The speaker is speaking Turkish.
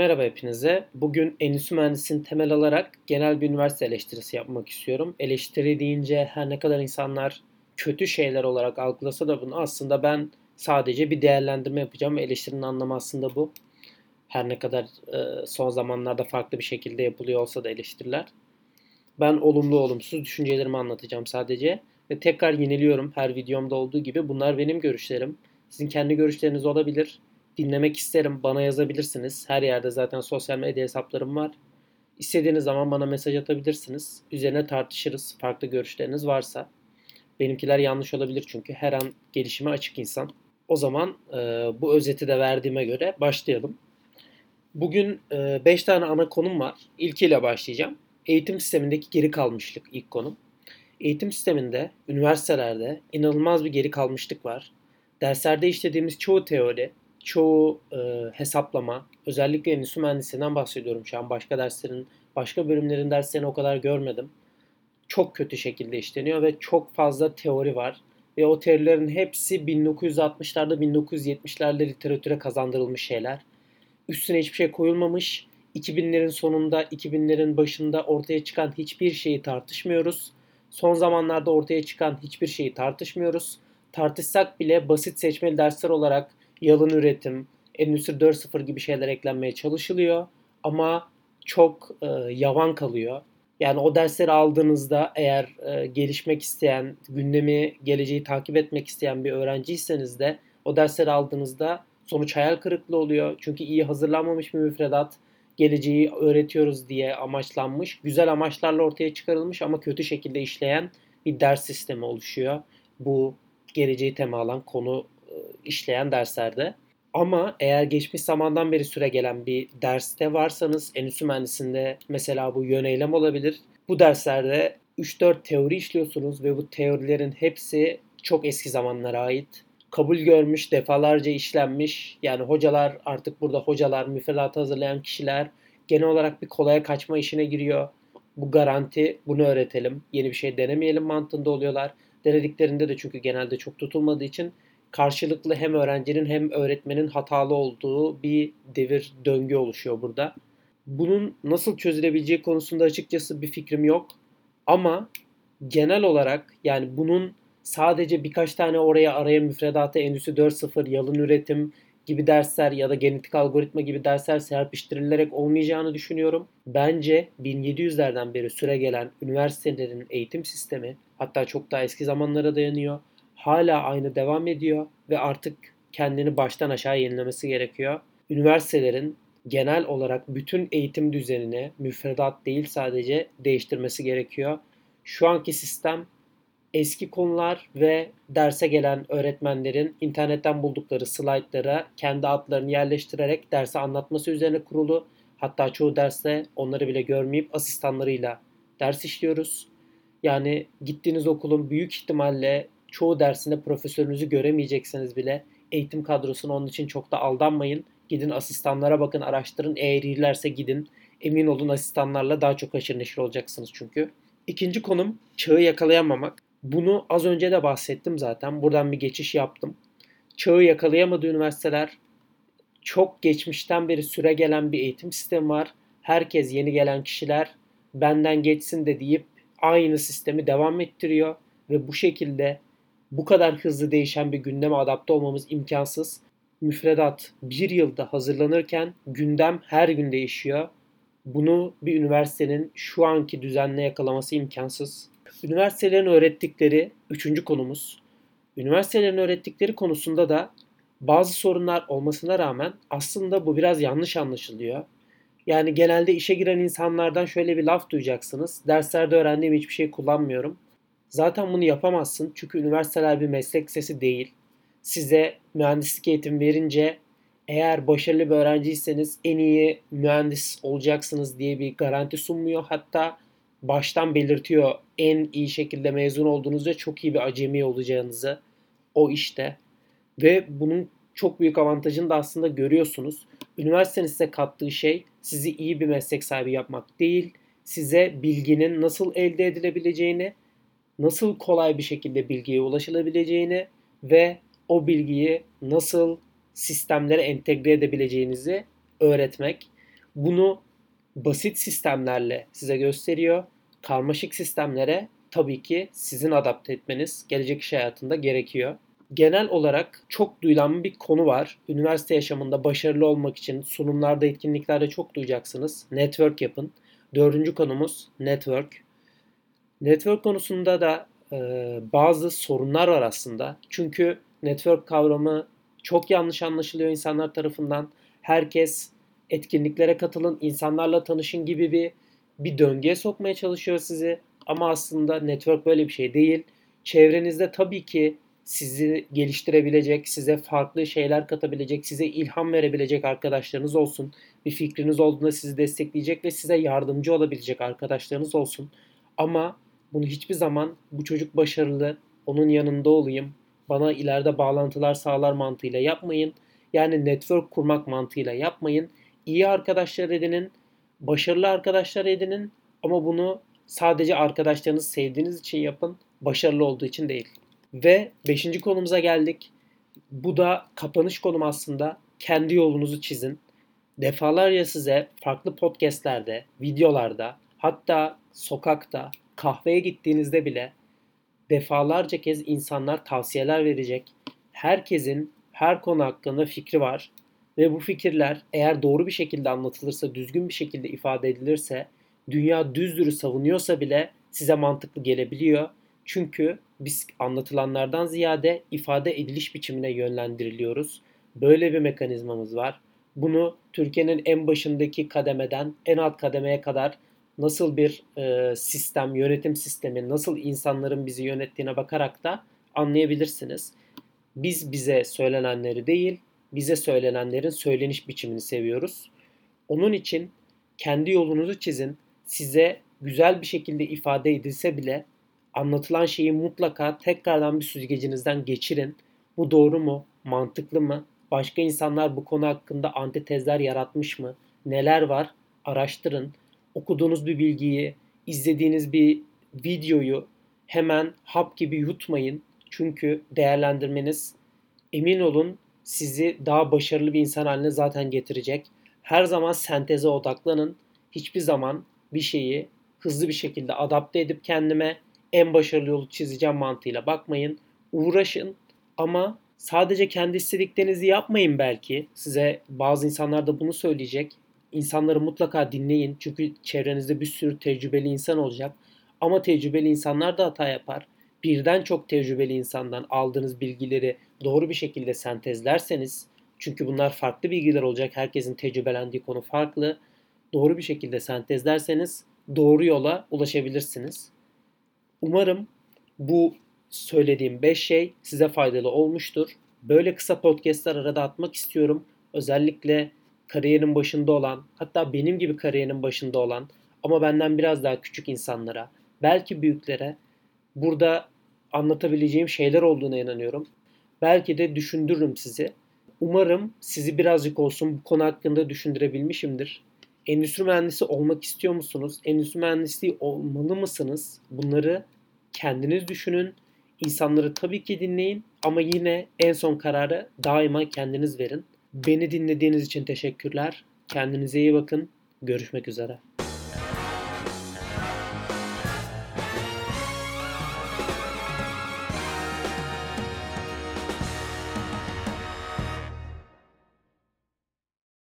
Merhaba hepinize. Bugün endüstri mühendisliğini temel alarak genel bir üniversite eleştirisi yapmak istiyorum. Eleştiri deyince her ne kadar insanlar kötü şeyler olarak algılasa da bunu aslında ben sadece bir değerlendirme yapacağım. Eleştirinin anlamı aslında bu. Her ne kadar e, son zamanlarda farklı bir şekilde yapılıyor olsa da eleştiriler. Ben olumlu olumsuz düşüncelerimi anlatacağım sadece. Ve tekrar yeniliyorum her videomda olduğu gibi. Bunlar benim görüşlerim. Sizin kendi görüşleriniz olabilir dinlemek isterim. Bana yazabilirsiniz. Her yerde zaten sosyal medya hesaplarım var. İstediğiniz zaman bana mesaj atabilirsiniz. Üzerine tartışırız. Farklı görüşleriniz varsa. Benimkiler yanlış olabilir çünkü her an gelişime açık insan. O zaman e, bu özeti de verdiğime göre başlayalım. Bugün 5 e, tane ana konum var. İlkiyle başlayacağım. Eğitim sistemindeki geri kalmışlık ilk konum. Eğitim sisteminde, üniversitelerde inanılmaz bir geri kalmışlık var. Derslerde işlediğimiz çoğu teori, çoğu e, hesaplama, özellikle endüstri mühendisliğinden bahsediyorum şu an. Başka derslerin, başka bölümlerin derslerini o kadar görmedim. Çok kötü şekilde işleniyor ve çok fazla teori var. Ve o teorilerin hepsi 1960'larda, 1970'lerde literatüre kazandırılmış şeyler. Üstüne hiçbir şey koyulmamış. 2000'lerin sonunda, 2000'lerin başında ortaya çıkan hiçbir şeyi tartışmıyoruz. Son zamanlarda ortaya çıkan hiçbir şeyi tartışmıyoruz. Tartışsak bile basit seçmeli dersler olarak yalın üretim, Endüstri 4.0 gibi şeyler eklenmeye çalışılıyor ama çok e, yavan kalıyor. Yani o dersleri aldığınızda eğer e, gelişmek isteyen, gündemi, geleceği takip etmek isteyen bir öğrenciyseniz de o dersleri aldığınızda sonuç hayal kırıklığı oluyor. Çünkü iyi hazırlanmamış bir müfredat, geleceği öğretiyoruz diye amaçlanmış, güzel amaçlarla ortaya çıkarılmış ama kötü şekilde işleyen bir ders sistemi oluşuyor. Bu geleceği tema alan konu işleyen derslerde. Ama eğer geçmiş zamandan beri süre gelen bir derste varsanız endüstri mühendisinde mesela bu yöneylem olabilir. Bu derslerde 3-4 teori işliyorsunuz ve bu teorilerin hepsi çok eski zamanlara ait. Kabul görmüş, defalarca işlenmiş. Yani hocalar artık burada hocalar, müfredatı hazırlayan kişiler genel olarak bir kolaya kaçma işine giriyor. Bu garanti, bunu öğretelim. Yeni bir şey denemeyelim mantığında oluyorlar. Denediklerinde de çünkü genelde çok tutulmadığı için karşılıklı hem öğrencinin hem öğretmenin hatalı olduğu bir devir döngü oluşuyor burada. Bunun nasıl çözülebileceği konusunda açıkçası bir fikrim yok. Ama genel olarak yani bunun sadece birkaç tane oraya araya müfredata Endüstri 4.0, yalın üretim gibi dersler ya da genetik algoritma gibi dersler serpiştirilerek olmayacağını düşünüyorum. Bence 1700'lerden beri süre gelen üniversitelerin eğitim sistemi hatta çok daha eski zamanlara dayanıyor hala aynı devam ediyor ve artık kendini baştan aşağı yenilemesi gerekiyor. Üniversitelerin genel olarak bütün eğitim düzenini müfredat değil sadece değiştirmesi gerekiyor. Şu anki sistem eski konular ve derse gelen öğretmenlerin internetten buldukları slaytlara kendi adlarını yerleştirerek derse anlatması üzerine kurulu. Hatta çoğu derste onları bile görmeyip asistanlarıyla ders işliyoruz. Yani gittiğiniz okulun büyük ihtimalle çoğu dersinde profesörünüzü göremeyecekseniz bile eğitim kadrosunu onun için çok da aldanmayın. Gidin asistanlara bakın, araştırın. Eğer iyilerse gidin. Emin olun asistanlarla daha çok haşır neşir olacaksınız çünkü. İkinci konum çağı yakalayamamak. Bunu az önce de bahsettim zaten. Buradan bir geçiş yaptım. Çağı yakalayamadığı üniversiteler çok geçmişten beri süre gelen bir eğitim sistemi var. Herkes yeni gelen kişiler benden geçsin de deyip aynı sistemi devam ettiriyor ve bu şekilde bu kadar hızlı değişen bir gündeme adapte olmamız imkansız. Müfredat bir yılda hazırlanırken gündem her gün değişiyor. Bunu bir üniversitenin şu anki düzenle yakalaması imkansız. Üniversitelerin öğrettikleri üçüncü konumuz. Üniversitelerin öğrettikleri konusunda da bazı sorunlar olmasına rağmen aslında bu biraz yanlış anlaşılıyor. Yani genelde işe giren insanlardan şöyle bir laf duyacaksınız. Derslerde öğrendiğim hiçbir şey kullanmıyorum. Zaten bunu yapamazsın çünkü üniversiteler bir meslek lisesi değil. Size mühendislik eğitim verince eğer başarılı bir öğrenciyseniz en iyi mühendis olacaksınız diye bir garanti sunmuyor. Hatta baştan belirtiyor en iyi şekilde mezun olduğunuzda çok iyi bir acemi olacağınızı o işte. Ve bunun çok büyük avantajını da aslında görüyorsunuz. Üniversitenin size kattığı şey sizi iyi bir meslek sahibi yapmak değil, size bilginin nasıl elde edilebileceğini nasıl kolay bir şekilde bilgiye ulaşılabileceğini ve o bilgiyi nasıl sistemlere entegre edebileceğinizi öğretmek. Bunu basit sistemlerle size gösteriyor. Karmaşık sistemlere tabii ki sizin adapte etmeniz gelecek iş hayatında gerekiyor. Genel olarak çok duyulan bir konu var. Üniversite yaşamında başarılı olmak için sunumlarda, etkinliklerde çok duyacaksınız. Network yapın. Dördüncü konumuz network. Network konusunda da e, bazı sorunlar var aslında. Çünkü network kavramı çok yanlış anlaşılıyor insanlar tarafından. Herkes etkinliklere katılın, insanlarla tanışın gibi bir bir döngüye sokmaya çalışıyor sizi. Ama aslında network böyle bir şey değil. Çevrenizde tabii ki sizi geliştirebilecek, size farklı şeyler katabilecek, size ilham verebilecek arkadaşlarınız olsun. Bir fikriniz olduğunda sizi destekleyecek ve size yardımcı olabilecek arkadaşlarınız olsun. Ama bunu hiçbir zaman bu çocuk başarılı, onun yanında olayım, bana ileride bağlantılar sağlar mantığıyla yapmayın. Yani network kurmak mantığıyla yapmayın. İyi arkadaşlar edinin, başarılı arkadaşlar edinin ama bunu sadece arkadaşlarınızı sevdiğiniz için yapın, başarılı olduğu için değil. Ve beşinci konumuza geldik. Bu da kapanış konum aslında. Kendi yolunuzu çizin. Defalarca size farklı podcastlerde, videolarda, hatta sokakta, kahveye gittiğinizde bile defalarca kez insanlar tavsiyeler verecek. Herkesin her konu hakkında fikri var ve bu fikirler eğer doğru bir şekilde anlatılırsa, düzgün bir şekilde ifade edilirse, dünya düzdürü savunuyorsa bile size mantıklı gelebiliyor. Çünkü biz anlatılanlardan ziyade ifade ediliş biçimine yönlendiriliyoruz. Böyle bir mekanizmamız var. Bunu Türkiye'nin en başındaki kademeden en alt kademeye kadar nasıl bir e, sistem, yönetim sistemi, nasıl insanların bizi yönettiğine bakarak da anlayabilirsiniz. Biz bize söylenenleri değil, bize söylenenlerin söyleniş biçimini seviyoruz. Onun için kendi yolunuzu çizin. Size güzel bir şekilde ifade edilse bile anlatılan şeyi mutlaka tekrardan bir süzgecinizden geçirin. Bu doğru mu? Mantıklı mı? Başka insanlar bu konu hakkında antitezler yaratmış mı? Neler var? Araştırın. Okuduğunuz bir bilgiyi, izlediğiniz bir videoyu hemen hap gibi yutmayın. Çünkü değerlendirmeniz emin olun sizi daha başarılı bir insan haline zaten getirecek. Her zaman senteze odaklanın. Hiçbir zaman bir şeyi hızlı bir şekilde adapte edip kendime en başarılı yolu çizeceğim mantığıyla bakmayın. Uğraşın ama sadece kendi istediklerinizi yapmayın belki. Size bazı insanlar da bunu söyleyecek. İnsanları mutlaka dinleyin. Çünkü çevrenizde bir sürü tecrübeli insan olacak. Ama tecrübeli insanlar da hata yapar. Birden çok tecrübeli insandan aldığınız bilgileri doğru bir şekilde sentezlerseniz çünkü bunlar farklı bilgiler olacak. Herkesin tecrübelendiği konu farklı. Doğru bir şekilde sentezlerseniz doğru yola ulaşabilirsiniz. Umarım bu söylediğim 5 şey size faydalı olmuştur. Böyle kısa podcastlar arada atmak istiyorum. Özellikle kariyerin başında olan, hatta benim gibi kariyerin başında olan ama benden biraz daha küçük insanlara, belki büyüklere burada anlatabileceğim şeyler olduğuna inanıyorum. Belki de düşündürürüm sizi. Umarım sizi birazcık olsun bu konu hakkında düşündürebilmişimdir. Endüstri mühendisi olmak istiyor musunuz? Endüstri mühendisliği olmalı mısınız? Bunları kendiniz düşünün. İnsanları tabii ki dinleyin ama yine en son kararı daima kendiniz verin. Beni dinlediğiniz için teşekkürler. Kendinize iyi bakın. Görüşmek üzere.